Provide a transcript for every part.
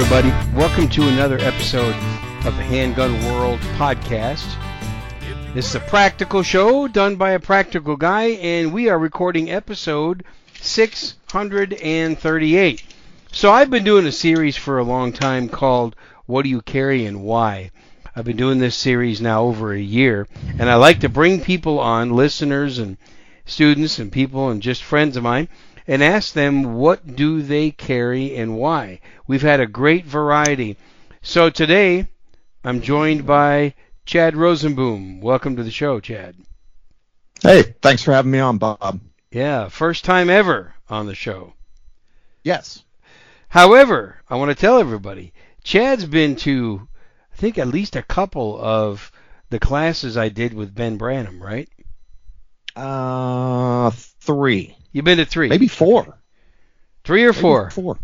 everybody. Welcome to another episode of the Handgun World podcast. This is a practical show done by a practical guy, and we are recording episode 638. So, I've been doing a series for a long time called What Do You Carry and Why? I've been doing this series now over a year, and I like to bring people on, listeners and students and people and just friends of mine, and ask them what do they carry and why. We've had a great variety. So today I'm joined by Chad Rosenboom. Welcome to the show, Chad. Hey, thanks for having me on, Bob. Yeah, first time ever on the show. Yes. However, I want to tell everybody, Chad's been to I think at least a couple of the classes I did with Ben Branham, right? Uh, three, You've been to 3. maybe four. 3 or Maybe 4. Four.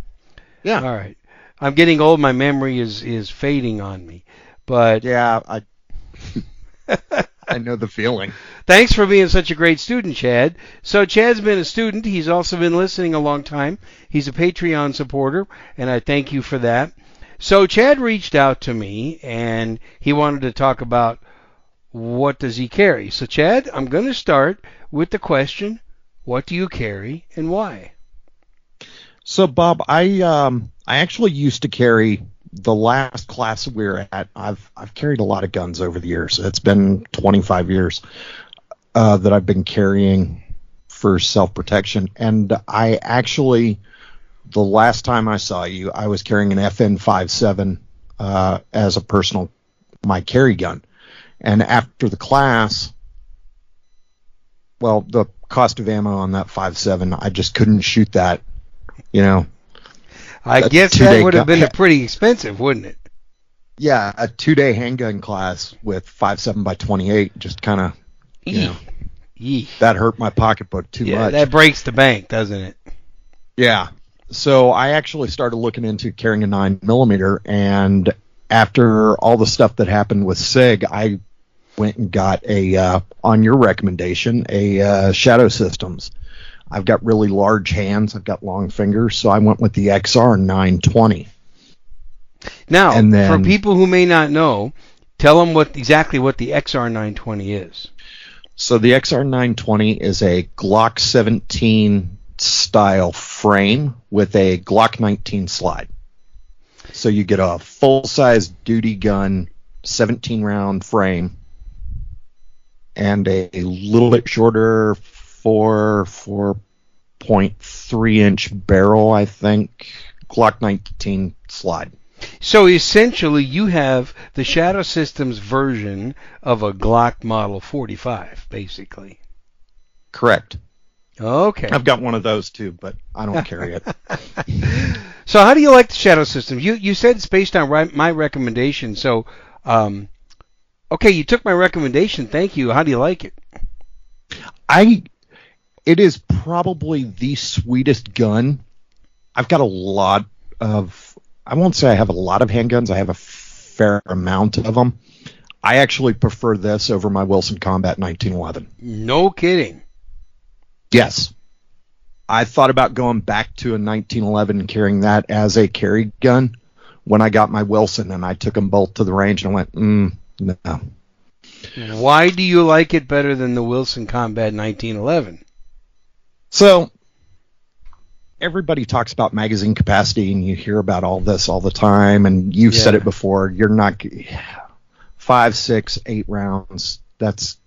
Yeah. All right. I'm getting old. My memory is is fading on me. But Yeah. I. I know the feeling. thanks for being such a great student, Chad. So Chad's been a student. He's also been listening a long time. He's a Patreon supporter, and I thank you for that. So Chad reached out to me, and he wanted to talk about what does he carry. So Chad, I'm going to start with the question: What do you carry and why? So, Bob, I um, I actually used to carry the last class we were at. I've I've carried a lot of guns over the years. It's been 25 years uh, that I've been carrying for self protection, and I actually the last time I saw you, I was carrying an FN57 uh, as a personal my carry gun, and after the class, well, the cost of ammo on that 5.7, I just couldn't shoot that. You know, I A guess that would have gun- been a pretty expensive, wouldn't it? yeah, a two-day handgun class with 5.7 by 28 just kind of Yeah. Yee. that hurt my pocketbook too Yeah, much. that breaks the bank, doesn't it? Yeah. So I actually started looking into carrying a nine millimeter, and after all the stuff that happened with Sig, I went and got a, uh, on your recommendation, a uh, Shadow Systems. I've got really large hands. I've got long fingers, so I went with the XR 920. Now, And then- for people who may not know, tell them what exactly what the XR920 is. So the XR 920 is a Glock 17 style frame with a Glock 19 slide. So you get a full size duty gun, 17 round frame, and a, little bit shorter four four point three inch barrel, I think. Glock 19 slide. So essentially, you have the Shadow Systems version of a Glock Model 45, basically. Correct. Okay. I've got one of those too, but I don't carry it. so how do you like the Shadow Systems? You you said it's based on my recommendation. So, um, okay, you took my recommendation. Thank you. How do you like it? I it is probably the sweetest gun. I've got a lot of I won't say I have a lot of handguns. I have a fair amount of them. I actually prefer this over my Wilson Combat 1911. No kidding. Yes. I thought about going back to a 1911 and carrying that as a carry gun when I got my Wilson and I took them both to the range and I went, mm, no. Why do you like it better than the Wilson Combat 1911? So everybody talks about magazine capacity, and you hear about all this all the time. And you've said it before. You're not five, six, eight rounds. That's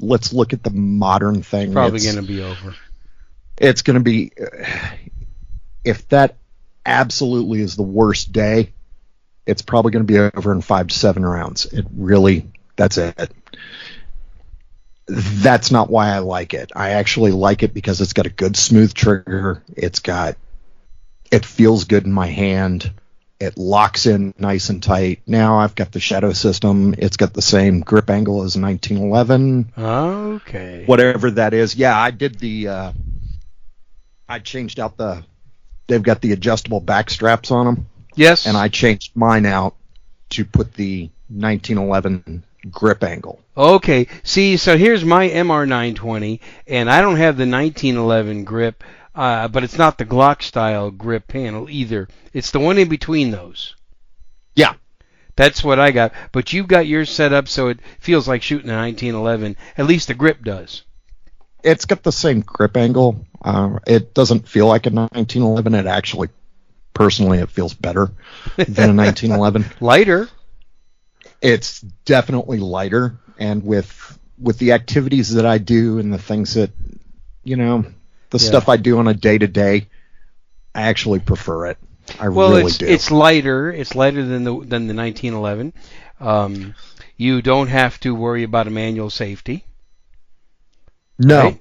let's look at the modern thing. Probably It's- going to be over. it's going to be if that absolutely is the worst day it's probably going to be over in five to seven rounds. It really that's it. That's not why i like it. I actually like it because it's got a good smooth trigger. It's got it feels good in my hand. It locks in nice and tight. Now i've got the shadow system. It's got the same grip angle as 1911 Okay. whatever that is. Yeah, I did the uh, I changed out the. They've got the adjustable back straps on them, Yes. and I changed mine out to put the 1911 grip angle. Okay. See, so here's my MR920, and I don't have the 1911 grip, uh, but it's not the Glock style grip panel either. It's the one in between those. Yeah. That's what I got. But you've got yours set up so it feels like shooting a 1911. At least the grip does. It's got the same grip angle. Uh, it doesn't feel like a 1911. It actually, personally, it feels better than a 1911. Lighter. it's definitely lighter and with with the activities that I do and the things that you know the Yeah. stuff I do on a day to day I actually prefer it I Well, really it's do it's lighter. It's lighter than the than the 1911. Um, you don't have to worry about a manual safety. no right?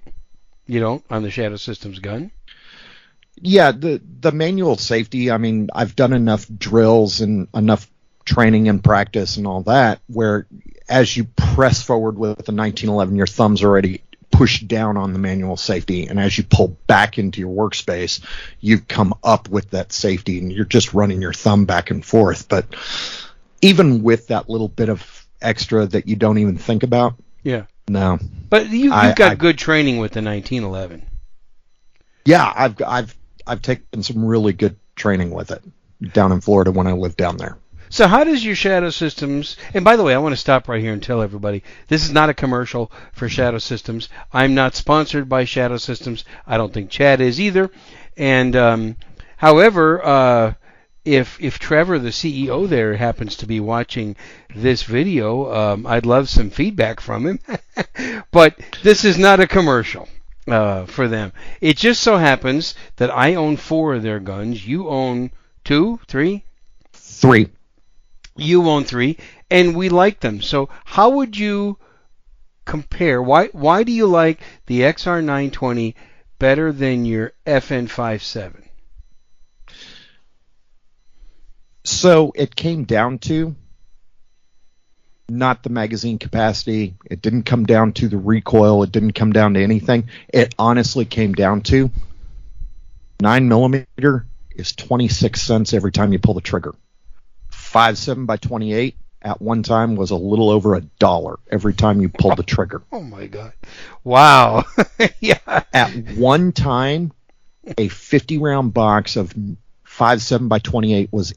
You don't on the Shadow Systems gun. Yeah the the manual safety I mean I've done enough drills and enough training and practice and all that where as you press forward with the 1911 your thumbs already pushed down on the manual safety and as you pull back into your workspace you've come up with that safety and you're just running your thumb back and forth but even with that little bit of extra that you don't even think about Yeah. no But you, you've I- got I- good training with the 1911. yeah i've i've i've taken some really good training with it down in Florida when I lived down there So how does your Shadow Systems? And by the way, I want to stop right here and tell everybody this is not a commercial for Shadow Systems. I'm not sponsored by Shadow Systems. I don't think Chad is either. And um, however, uh, if if Trevor, the CEO there, happens to be watching this video, um, I'd love some feedback from him. but this is not a commercial uh, for them. It just so happens that I own four of their guns. You own two, three, three you own three, and we like them. So how would you compare? Why why do you like the XR920 better than your FN57? So it came down to not the magazine capacity. It didn't come down to the recoil. It didn't come down to anything. It honestly came down to nine millimeter is 26 cents every time you pull the trigger. Five seven by 28 at one time was a little over a dollar every time you pulled the trigger. Oh my god. Wow. yeah. At one time, a 50 round box of five seven by 28 was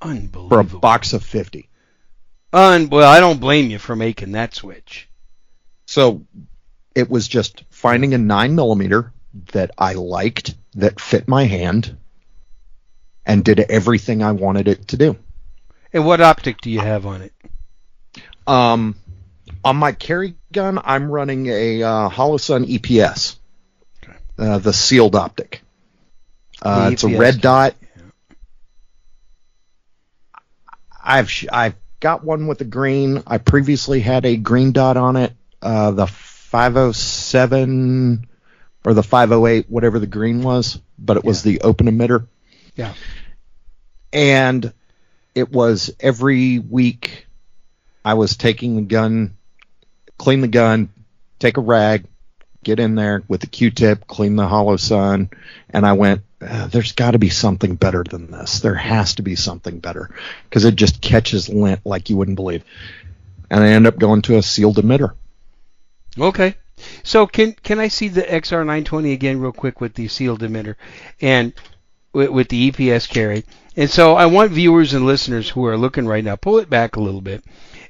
$84 for a Unbelievable. box of 50. Un- well, I don't blame you for making that switch. So it was just finding a nine millimeter that I liked, that fit my hand, and did everything I wanted it to do. And what optic do you have on it? Um, on my carry gun, I'm running a uh, Holosun EPS, Okay. uh, the sealed optic. Uh, The it's a red dot. yeah. I've I've got one with a green. I previously had a green dot on it. Uh, the 507 or the 508, whatever the green was, but it was Yeah. the open emitter. Yeah. And it was every week I was taking the gun, clean the gun, take a rag, get in there with the Q-tip, clean the Holosun, and I went, "Uh, there's got to be something better than this. There has to be something better because it just catches lint like you wouldn't believe. And I end up going to a sealed emitter. Okay. So can can I see the XR920 again real quick with the sealed emitter and with, with the EPS carry? And so I want viewers and listeners who are looking right now pull it back a little bit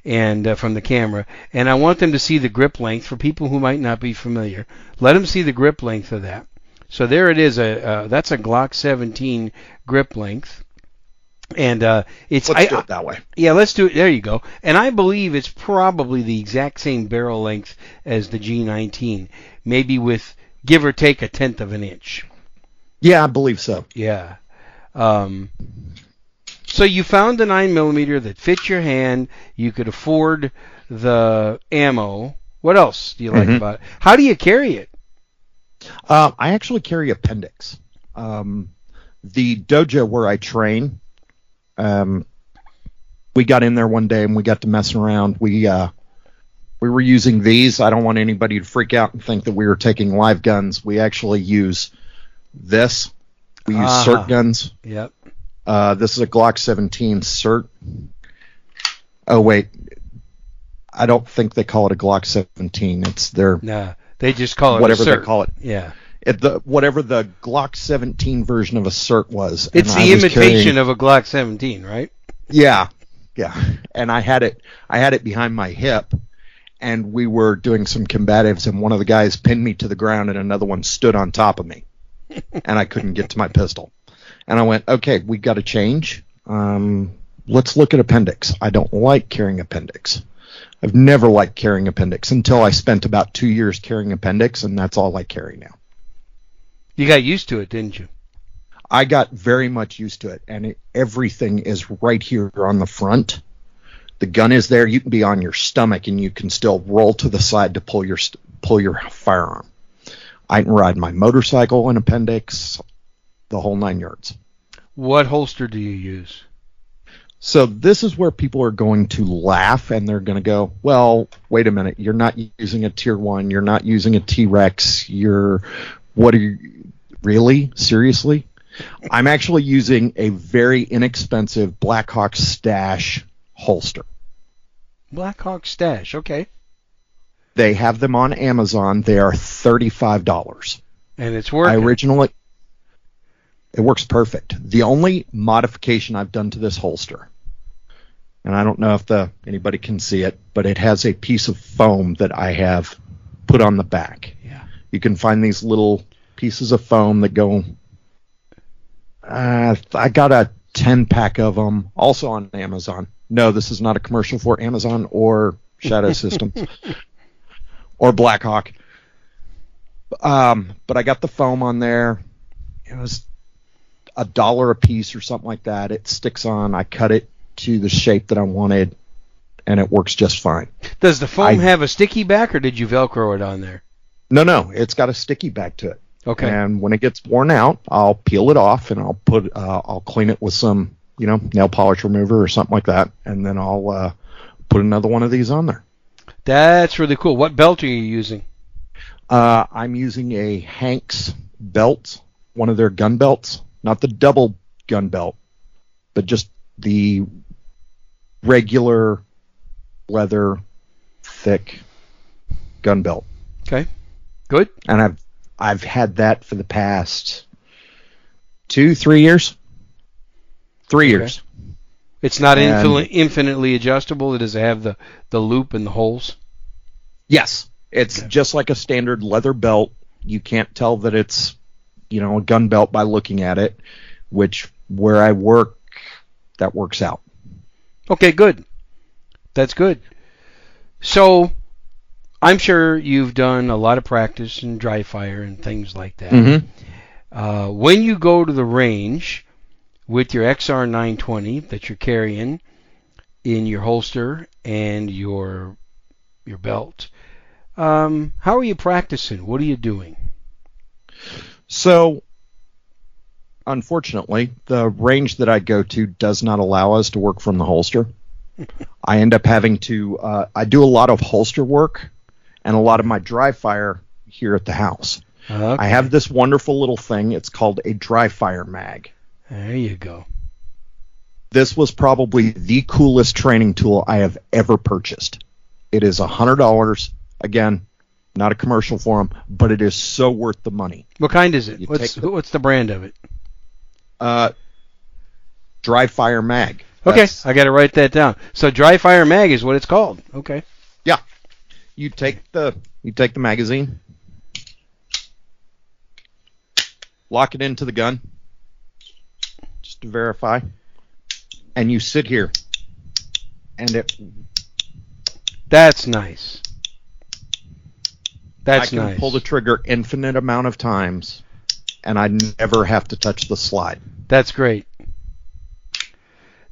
and uh, from the camera and I want them to see the grip length for people who might not be familiar. Let them see the grip length of that. So there it is a uh, that's a Glock 17 grip length. And uh, it's Let's I, do it that way. yeah, let's do it. There you go. And I believe it's probably the exact same barrel length as the G19, maybe with give or take a tenth of an inch. Yeah, I believe so. Yeah. Um, so you found a nine millimeter that fits your hand. You could afford the ammo. What else do you like Mhm. about it? How do you carry it? Uh, I actually carry appendix. Um, the dojo where I train, um, we got in there one day and we got to messing around. We uh, we we were using these. I don't want anybody to freak out and think that we were taking live guns. We actually use this. We use Ah. SIRT guns. Yep. Uh, this is a Glock 17 SIRT. Oh wait, I don't think they call it a Glock 17. It's their Nah, they just call it a whatever they call it. Yeah. It, the whatever the Glock 17 version of a SIRT was. It's the was imitation carrying- of a Glock 17, right? Yeah, yeah. And I had it, I had it behind my hip, and we were doing some combatives, and one of the guys pinned me to the ground, and another one stood on top of me, and I couldn't get to my pistol. And I went, okay, we got to change. Um, let's look at appendix. I don't like carrying appendix. I've never liked carrying appendix until I spent about two years carrying appendix, and that's all I carry now. You got used to it, didn't you? I got very much used to it, and it, everything is right here on the front. The gun is there. You can be on your stomach, and you can still roll to the side to pull your pull your firearm. I can ride my motorcycle in appendix, the whole nine yards. What holster do you use? So this is where people are going to laugh, and they're going to go, "Well, wait a minute. You're not using a tier one. You're not using a T Rex. You're what are you really seriously?" I'm actually using a very inexpensive Blackhawk Stache holster. Blackhawk Stache. Okay. They have them on Amazon. They are thirty-five dollars. And it's worth. I originally it works perfect. The only modification I've done to this holster, and I don't know if the anybody can see it, but it has a piece of foam that I have put on the back. Yeah. You can find these little pieces of foam that go. Uh, I got a ten pack of them, also on Amazon. No, this is not a commercial for Amazon or Shadow Systems or Blackhawk. Um, but I got the foam on there. It was a dollar a piece or something like that. It sticks on. I cut it to the shape that I wanted, and it works just fine. Does the foam I- have a sticky back, or did you Velcro it on there? No, no, it's got a sticky back to it. Okay. And when it gets worn out, I'll peel it off and I'll put uh, I'll clean it with some you know nail polish remover or something like that, and then I'll uh, put another one of these on there. That's really cool. What belt are you using? Uh, I'm using a Hanks belt, one of their gun belts, not the double gun belt, but just the regular leather thick gun belt. Okay. Good. And I've I've had that for the past two, three years. Three Okay. years. It's not And- infin- infinitely adjustable. It does have the, the loop and the holes? Yes. It's Okay. just like a standard leather belt. You can't tell that it's, you know, a gun belt by looking at it, which where I work, that works out. Okay, good. That's good. So, I'm sure you've done a lot of practice in dry fire and things like that. Mm-hmm. Uh, when you go to the range with your XR 920 that you're carrying in your holster and your your belt, um, how are you practicing? What are you doing? So, unfortunately, the range that I go to does not allow us to work from the holster. I end up having to. Uh, I do a lot of holster work and a lot of my dry fire here at the house. Okay. I have this wonderful little thing. It's called a dry fire mag. There you go. This was probably the coolest training tool I have ever purchased. It is a hundred dollars. Again, not a commercial for them, but it is so worth the money. What kind is it? You What's the- what's the brand of it? Uh, dry fire mag. Okay, That's- I got to write that down. So dry fire mag is what it's called. Okay. Yeah. You take the you take the magazine, lock it into the gun, just to verify, and you sit here, and it That's nice. That's I can nice. pull the trigger infinite amount of times, and I never have to touch the slide. That's great.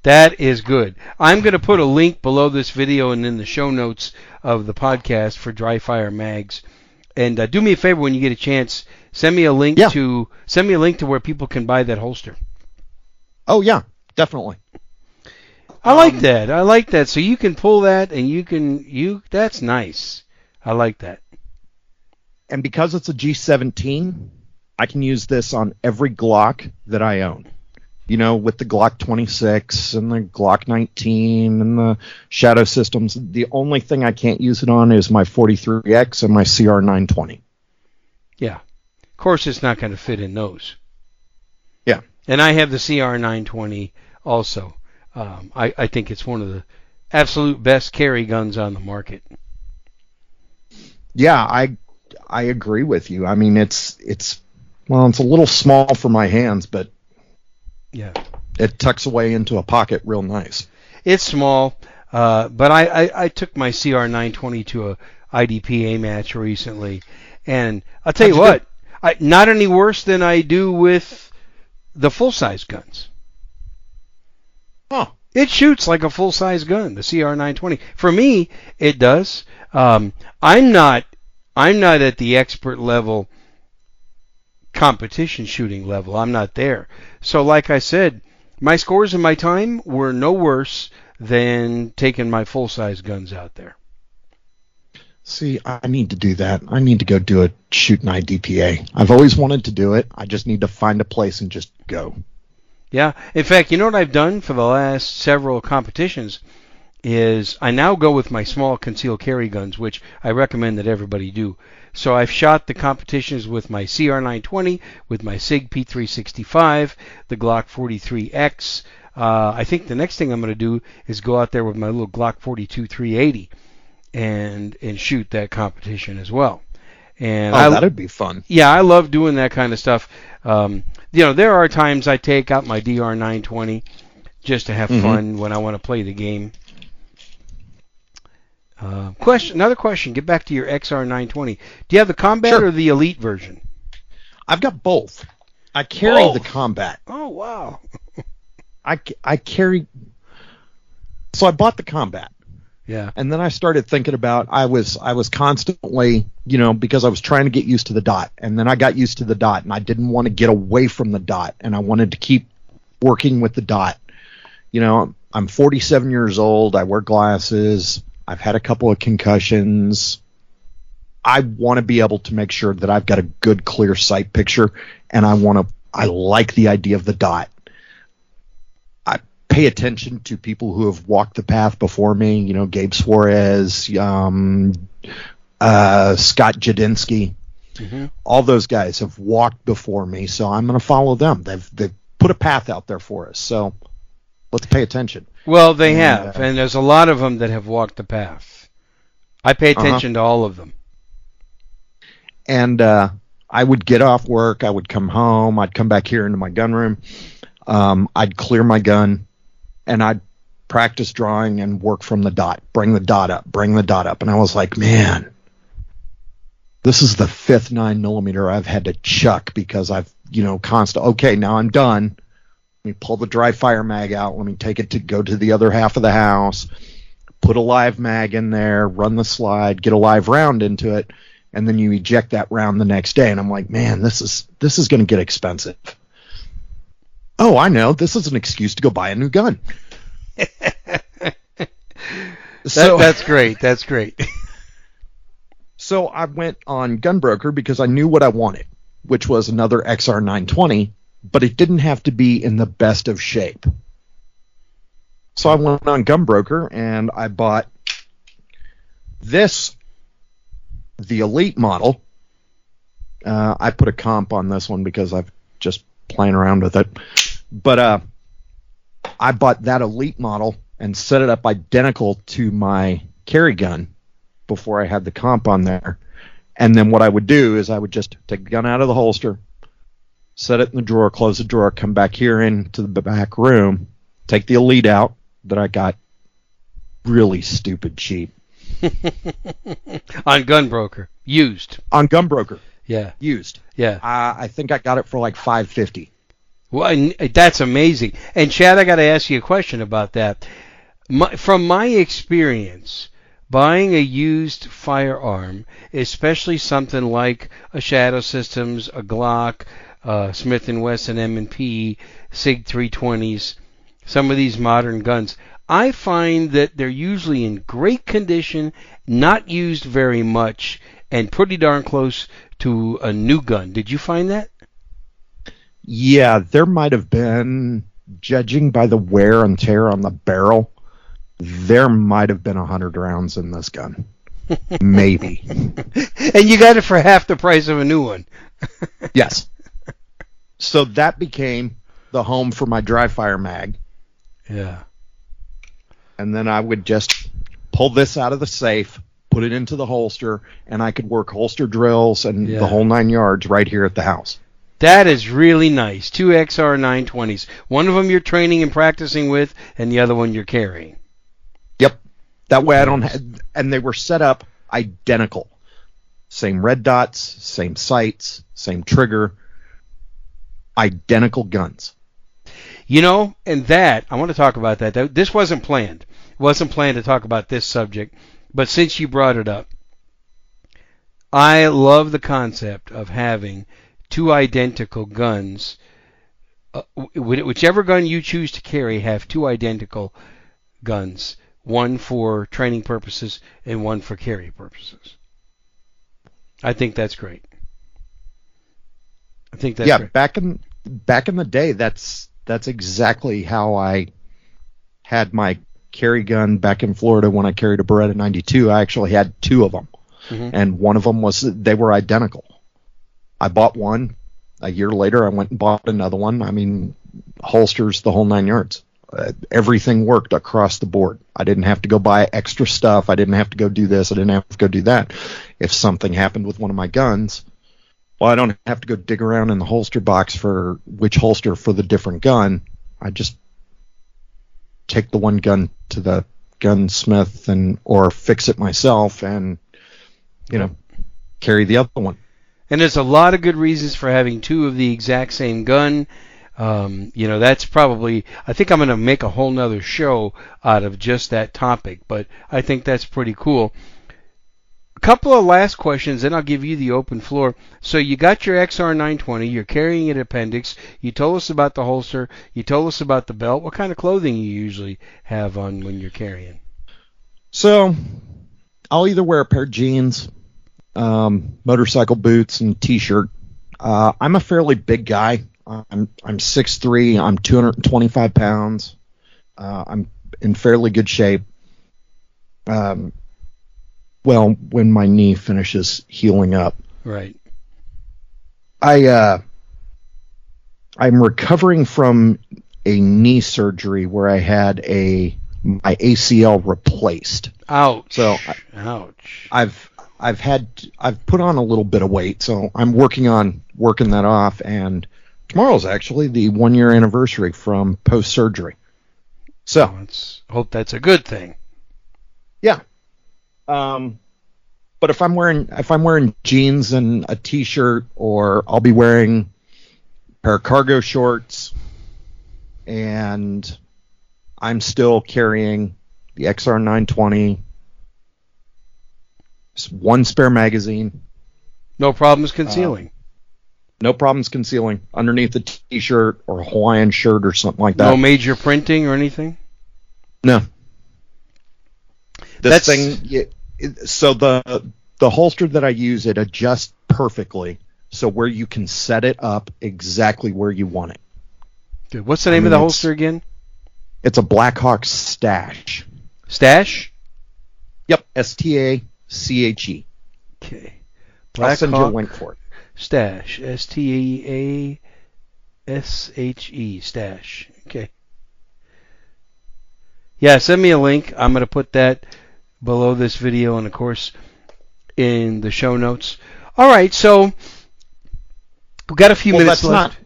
That is good. I'm going to put a link below this video and in the show notes of the podcast for Dry Fire Mags. And uh, do me a favor when you get a chance, send me a link Yeah. to send me a link to where people can buy that holster. Oh yeah, definitely. I like Um, that. I like that. So you can pull that and you can you that's nice. I like that. And because it's a G17, I can use this on every Glock that I own. You know, with the Glock 26 and the Glock 19 and the Shadow systems, the only thing I can't use it on is my 43X and my CR 920. Yeah. Of course it's not going to fit in those. Yeah. And I have the CR 920 also. Um, I, I think it's one of the absolute best carry guns on the market. Yeah, I I agree with you. I mean, it's it's well, it's a little small for my hands, but Yeah. it tucks away into a pocket real nice. It's small, uh, but I, I, I took my CR 920 to a IDPA match recently, and I'll tell you How'd you what, I, not any worse than I do with the full size guns. Oh, It shoots like a full size gun, the CR 920. For me, it does. Um, I'm not I'm not at the expert level competition shooting level. I'm not there. So like I said, my scores and my time were no worse than taking my full size guns out there. see, I need to do that. I need to go do a shoot an IDPA. I've always wanted to do it. I just need to find a place and just go. Yeah. In fact, you know what I've done for the last several competitions is I now go with my small concealed carry guns, which I recommend that everybody do. So I've shot the competitions with my CR920, with my SIG P365, the Glock 43X. Uh, I think the next thing I'm going to do is go out there with my little Glock 42 380 and and shoot that competition as well. And Oh, I, that'd be fun. yeah, I love doing that kind of stuff. Um, you know, there are times I take out my DR920 just to have Mhm. fun when I want to play the game. Uh, question, another question. Get back to your XR920. Do you have the combat Sure. or the elite version? I've got both. I carry Both? the combat. Oh wow. I, I carry. So I bought the combat. Yeah. and then I started thinking about I was I was constantly you know because I was trying to get used to the dot and then I got used to the dot and I didn't want to get away from the dot and I wanted to keep working with the dot. You know, I'm 47 years old, I wear glasses, I've had a couple of concussions. I want to be able to make sure that I've got a good clear sight picture and I want to I like the idea of the dot. I pay attention to people who have walked the path before me. You know, Gabe Suarez, um, uh, Scott Jedlinski. Mhm. All those guys have walked before me, so I'm going to follow them. They've they've put a path out there for us, so let's pay attention. Well, they Yeah. have, and there's a lot of them that have walked the path. I pay Uh-huh. attention to all of them. And uh, I would get off work, I would come home, I'd come back here into my gun room, um, I'd clear my gun, and I'd practice drawing and work from the dot. Bring the dot up, bring the dot up, and I was like, man, this is the fifth nine millimeter I've had to chuck because I've you know constant. Okay, now I'm done. Let me pull the dry fire mag out. Let me take it to go to the other half of the house. Put a live mag in there, run the slide, get a live round into it, and then you eject that round the next day. And I'm like, man, this is this is going to get expensive. Oh, I know. This is an excuse to go buy a new gun. That, so that's great. That's great. So I went on Gunbroker because I knew what I wanted, which was another XR920, but it didn't have to be in the best of shape. So I went on Gunbroker and I bought this, the Elite model. Uh, I put a comp on this one because I've just playing around with it. But uh, I bought that Elite model and set it up identical to my carry gun before I had the comp on there. And then what I would do is I would just take the gun out of the holster, set it in the drawer, close the drawer, come back here into the back room, take the Elite out that I got really stupid cheap On Gunbroker, used. on Gunbroker, Yeah, used. yeah. Uh, I think I got it for like 550. Well, and that's amazing. And Chad, I got to ask you a question about that. My, from my experience, buying a used firearm, especially something like a Shadow Systems, a Glock, uh, Smith and Wesson M&P, Sig 320s, some of these modern guns, I find that they're usually in great condition, not used very much, and pretty darn close to a new gun. Did you find that? Yeah, there might have been, judging by the wear and tear on the barrel, there might have been a hundred rounds in this gun. Maybe. and you got it for half the price of a new one. yes. So that became the home for my dry fire mag. Yeah. And then I would just pull this out of the safe, put it into the holster, and I could work holster drills and Yeah. the whole nine yards right here at the house. That is really nice. Two XR 920s. One of them you're training and practicing with, and the other one you're carrying. Yep. That way I don't have, and they were set up identical. Same red dots, same sights, same trigger, identical guns. You know, and that I want to talk about that. This wasn't planned. It wasn't planned to talk about this subject, but since you brought it up, I love the concept of having two identical guns. Uh, whichever gun you choose to carry, have two identical guns. One for training purposes and one for carry purposes. I think that's great. I think that's yeah, great. back in back in the day, that's that's exactly how I had my carry gun back in Florida when I carried a Beretta 92. I actually had two of them, Mhm. and one of them was they were identical. I bought one. A year later, I went and bought another one. I mean, holsters, the whole nine yards. Uh, everything worked across the board. I didn't have to go buy extra stuff. I didn't have to go do this. I didn't have to go do that. If something happened with one of my guns, well, I don't have to go dig around in the holster box for which holster for the different gun. I just take the one gun to the gunsmith and or fix it myself and you know carry the other one. And there's a lot of good reasons for having two of the exact same gun. Um, you know, that's probably, I think I'm going to make a whole nother show out of just that topic, but I think that's pretty cool. A couple of last questions, then I'll give you the open floor. So you got your XR920, you're carrying an appendix, you told us about the holster, you told us about the belt. What kind of clothing you usually have on when you're carrying? So I'll either wear a pair of jeans, um, motorcycle boots, and t-shirt. Uh, I'm a fairly big guy. I'm I'm 6'3". I'm 225 pounds. Uh, I'm in fairly good shape. Um, well, when my knee finishes healing up, Right. I uh, I'm recovering from a knee surgery where I had a my ACL replaced. Ouch. So, Ouch. I've I've had I've put on a little bit of weight, so I'm working on working that off. And tomorrow's actually the one year anniversary from post surgery. So Let's hope that's a good thing. yeah, um, but if I'm wearing if I'm wearing jeans and a t-shirt, or I'll be wearing a pair of cargo shorts, and I'm still carrying the XR920, one spare magazine, No problems concealing. no problems concealing underneath the t-shirt or a Hawaiian shirt or something like that. no major printing or anything. No. That's- thing, so the the holster that I use, it adjusts perfectly, so where you can set it up exactly where you want it. Good. What's the I name of mean, the it's- holster again? It's a Blackhawk Stache. Stache. Yep, S T A C H E. Okay. I'll send you a Blackhawk link for it. Stache. S T A S H E. Stache. Okay. Yeah, send me a link. I'm going to put that below this video and, of course, in the show notes. All right, so we've got a few Well, minutes that's left. not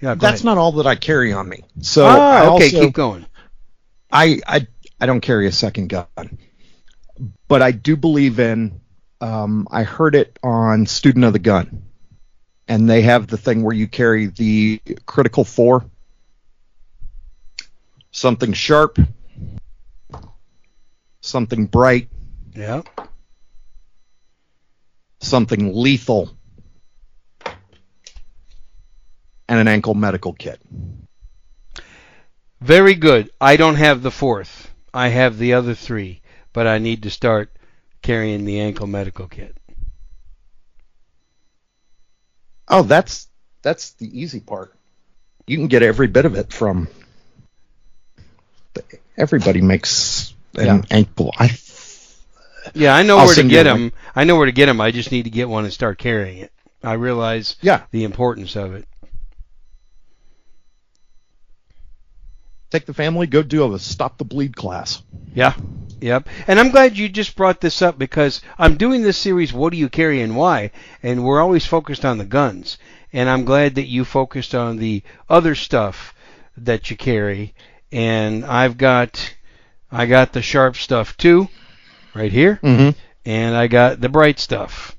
yeah, that's ahead. not all that I carry on me. So ah, okay, also- keep going. I, I I don't carry a second gun, but I do believe in. Um, I heard it on Student of the Gun, and they have the thing where you carry the critical four, something sharp, something bright, Yeah. something lethal, and an ankle medical kit. Very good. I don't have the fourth. I have the other three, but I need to start carrying the ankle medical kit. Oh, that's that's the easy part. You can get every bit of it from. Everybody makes an Yeah. ankle. I Yeah, I know I'll where to get them. I know where to get them. I just need to get one and start carrying it. I realize yeah. the importance of it. Take the family, go do a stop the bleed class. Yeah. Yep. And I'm glad you just brought this up because I'm doing this series, What Do You Carry and Why? And we're always focused on the guns. And I'm glad that you focused on the other stuff that you carry. And I've got, I got the sharp stuff too, right here. Mm-hmm. And I got the bright stuff.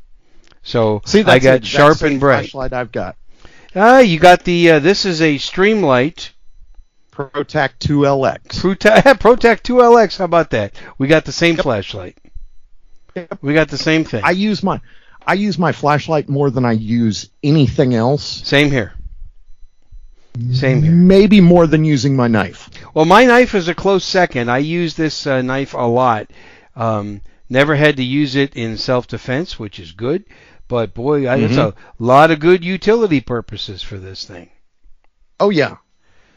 So See, I got sharp and bright. Flashlight I've got. Ah, you got the, uh, this is a Streamlight ProTac 2LX. ProTac ProTac 2LX. How about that? We got the same flashlight. Yep. We got the same thing. I use my I use my flashlight more than I use anything else. Same here. Same here. Maybe more than using my knife. Well, my knife is a close second. I use this uh, knife a lot. Um, never had to use it in self-defense, which is good. But boy, I it's a lot of good utility purposes for this thing. Oh yeah,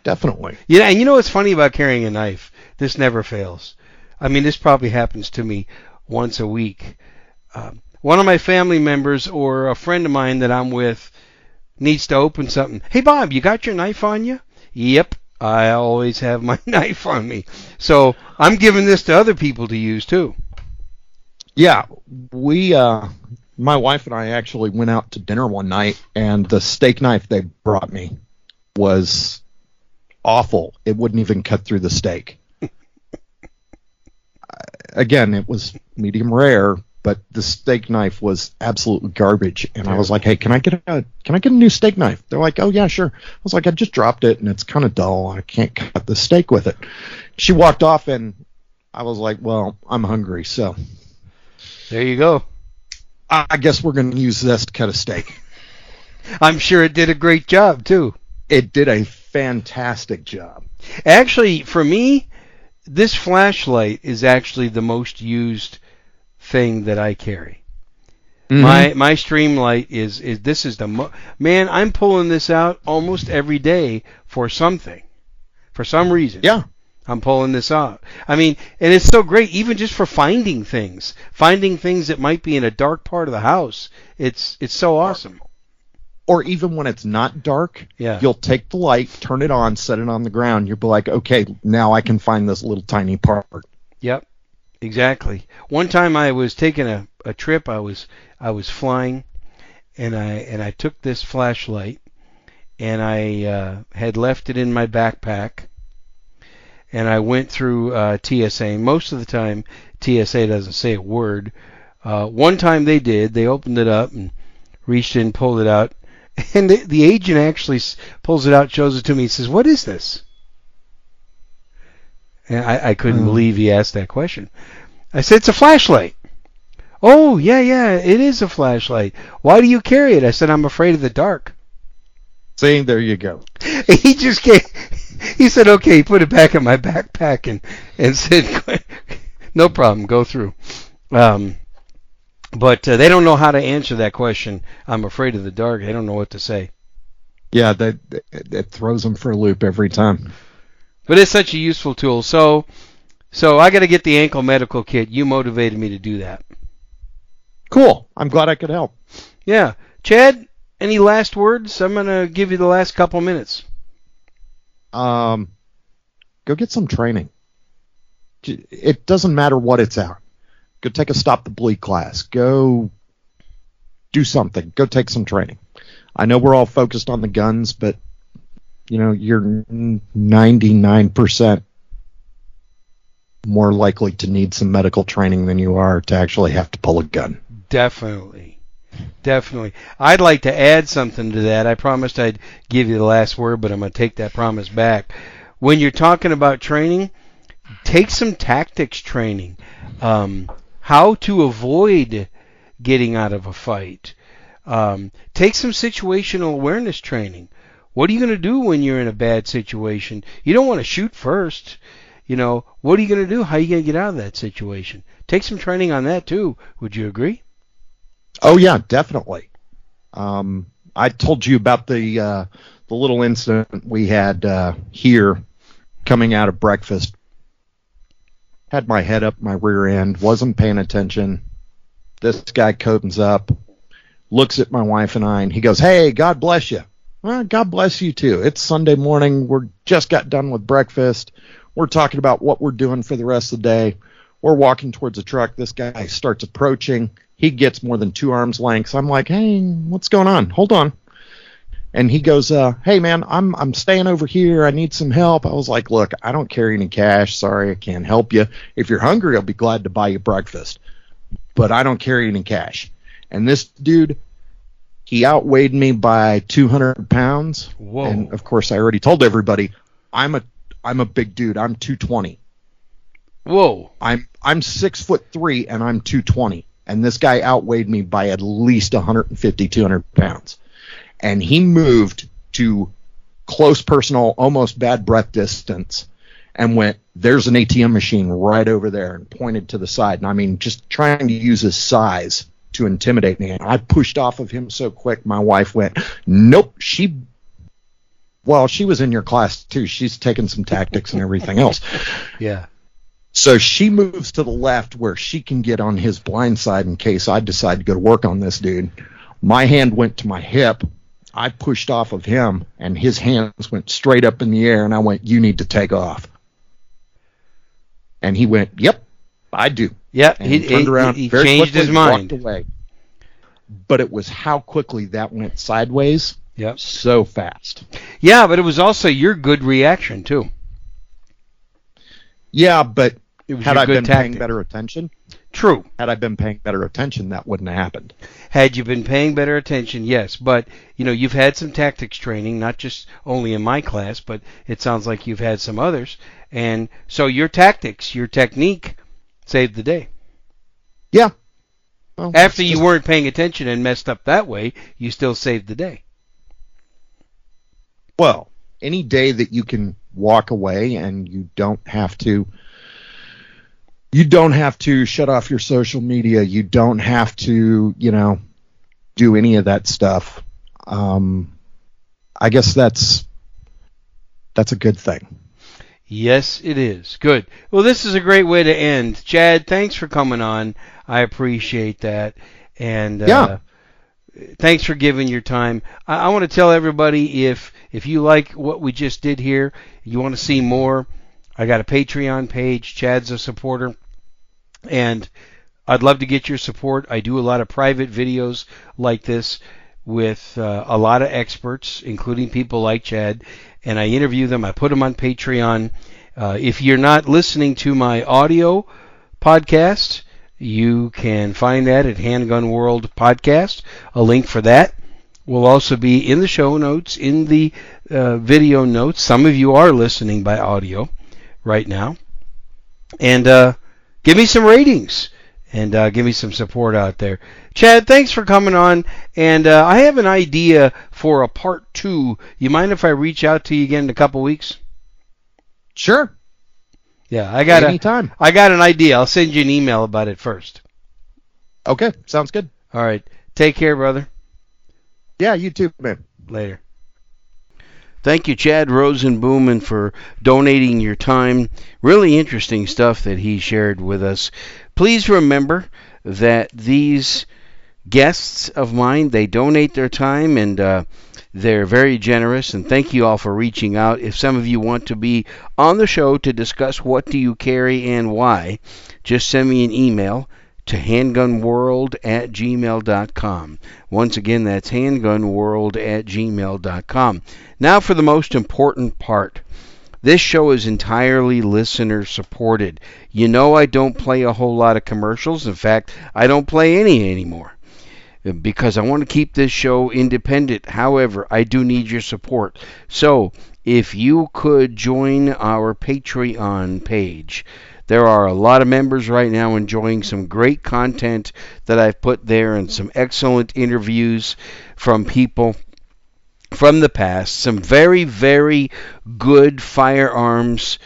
definitely. Yeah, and you know what's funny about carrying a knife? This never fails. I mean, this probably happens to me once a week. Um, one of my family members or a friend of mine that I'm with needs to open something. Hey, Bob, you got your knife on you? Yep, I always have my knife on me. So I'm giving this to other people to use too. Yeah, we uh my wife and I actually went out to dinner one night and the steak knife they brought me was awful. It wouldn't even cut through the steak. Again, it was medium rare, but the steak knife was absolute garbage and I was like, "Hey, can I get a can I get a new steak knife?" They're like, "Oh yeah, sure." I was like, "I just dropped it and it's kind of dull. I can't cut the steak with it." She walked off and I was like, "Well, I'm hungry, so There you go. I I guess we're going to use this to cut a steak. I'm sure it did a great job too. It did a fantastic job. Actually, for me, this flashlight is actually the most used thing that I carry. Mm-hmm. My my Streamlight is is this is the mo- man. I'm pulling this out almost every day for something, for some reason. yeah, I'm pulling this out. I mean, and it's so great, even just for finding things, finding things that might be in a dark part of the house. It's it's so awesome. or even when it's not dark, Yeah. you'll take the light, turn it on, set it on the ground. You'll be like, okay, now I can find this little tiny part. Yep, exactly. One time I was taking a, a trip. I was I was flying, and I and I took this flashlight, and I uh, had left it in my backpack, and I went through uh, TSA. Most of the time, TSA doesn't say a word. Uh, one time they did. They opened it up and reached in, pulled it out, and the, the agent actually pulls it out, shows it to me, he says, "What is this?" And I, I couldn't Hmm. believe he asked that question. I said, "It's a flashlight." Oh yeah, yeah, it is a flashlight. Why do you carry it? I said, "I'm afraid of the dark." See, there you go. he just came. He said, "Okay." He put it back in my backpack and and said, "No problem, go through." Um, but uh, they don't know how to answer that question. I'm afraid of the dark. They don't know what to say. Yeah, that it throws them for a loop every time. But it's such a useful tool. So, so I got to get the ankle medical kit. You motivated me to do that. Cool. I'm glad I could help. Yeah, Chad. Any last words? I'm gonna give you the last couple minutes. Um, go get some training. It doesn't matter what it's at. Go take a stop the bleed class. Go do something. Go take some training. I know we're all focused on the guns, but you know you're 99% more likely to need some medical training than you are to actually have to pull a gun. Definitely. Definitely. I'd like to add something to that. I promised I'd give you the last word, but I'm going to take that promise back. When you're talking about training, take some tactics training. Um, how to avoid getting out of a fight. Um, take some situational awareness training. What are you going to do when you're in a bad situation? You don't want to shoot first. You know, what are you going to do? How are you going to get out of that situation? Take some training on that too. Would you agree? Oh yeah, definitely. Um, I told you about the uh, the little incident we had uh, here coming out of breakfast. Had my head up my rear end, wasn't paying attention. This guy comes up, looks at my wife and I, and he goes, "Hey, God bless you." Well, God bless you too. It's Sunday morning. We're just got done with breakfast. We're talking about what we're doing for the rest of the day. We're walking towards a truck. This guy starts approaching. He gets more than two arms lengths. I'm like, hey, what's going on? Hold on. And he goes, uh, hey man, I'm I'm staying over here. I need some help. I was like, look, I don't carry any cash. Sorry, I can't help you. If you're hungry, I'll be glad to buy you breakfast. But I don't carry any cash. And this dude, he outweighed me by 200 pounds. Whoa. And of course, I already told everybody, I'm a I'm a big dude. I'm 220. Whoa. I'm I'm six foot three and I'm 220, and this guy outweighed me by at least 150, 200 pounds, and he moved to close personal, almost bad breath distance, and went, "There's an ATM machine right over there," and pointed to the side, and I mean, just trying to use his size to intimidate me. And I pushed off of him so quick, my wife went, "Nope." She well, she was in your class too. She's taken some tactics and everything else. Yeah. So she moves to the left where she can get on his blind side in case I decide to go to work on this dude. My hand went to my hip. I pushed off of him, and his hands went straight up in the air, and I went, You need to take off. And he went, Yep, I do. Yeah. And He, he, turned around, he very changed his mind. walked away. But it was how quickly that went sideways Yep. so fast. Yeah, but it was also your good reaction too. Yeah, but It was had I been tactic. paying better attention, True. had I been paying better attention, that wouldn't have happened. Had you been paying better attention, yes. But you know, you've had some tactics training, not just only in my class, but it sounds like you've had some others. And so your tactics, your technique, saved the day. Yeah. Well, After it's you just- weren't paying attention and messed up that way, you still saved the day. Well, any day that you can walk away and you don't have to you don't have to shut off your social media, you don't have to, you know, do any of that stuff. Um I guess that's that's a good thing. Yes, it is. Good. Well, this is a great way to end. Chad, thanks for coming on. I appreciate that. And uh, Yeah. thanks for giving your time. I, I want to tell everybody if if you like what we just did here, you want to see more, I got a Patreon page. Chad's a supporter, and I'd love to get your support. I do a lot of private videos like this with uh, a lot of experts, including people like Chad, and I interview them. I put them on Patreon. Uh, if you're not listening to my audio podcast, you can find that at Handgun World Podcast. A link for that will also be in the show notes, in the uh, video notes. Some of you are listening by audio right now. And uh, give me some ratings and uh, give me some support out there. Chad, thanks for coming on. And uh, I have an idea for a part two. You mind if I reach out to you again in a couple weeks? Sure. Yeah, I got a, Anytime. I got an idea. I'll send you an email about it first. Okay, sounds good. All right. Take care, brother. Yeah, you too, man. Later. Thank you, Chad Rosenboomen, for donating your time. Really interesting stuff that he shared with us. Please remember that these guests of mine, they donate their time and uh, they're very generous. And thank you all for reaching out. If some of you want to be on the show to discuss what do you carry and why, just send me an email to handgunworld at gmail.com. Once again, that's handgunworld at gmail.com. Now for the most important part. This show is entirely listener supported. You know I don't play a whole lot of commercials. In fact, I don't play any anymore because I want to keep this show independent. However, I do need your support. So, if you could join our Patreon page, there are a lot of members right now enjoying some great content that I've put there and some excellent interviews from people from the past. Some very, very good firearms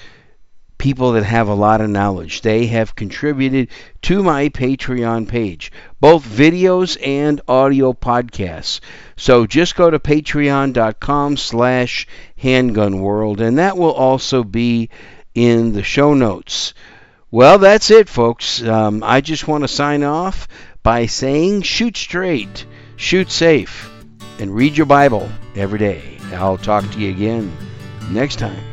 people that have a lot of knowledge. They have contributed to my Patreon page, both videos and audio podcasts. So just go to patreon.com slash handgunworld, and that will also be in the show notes. Well, that's it, folks. Um, I just want to sign off by saying shoot straight, shoot safe, and read your Bible every day. I'll talk to you again next time.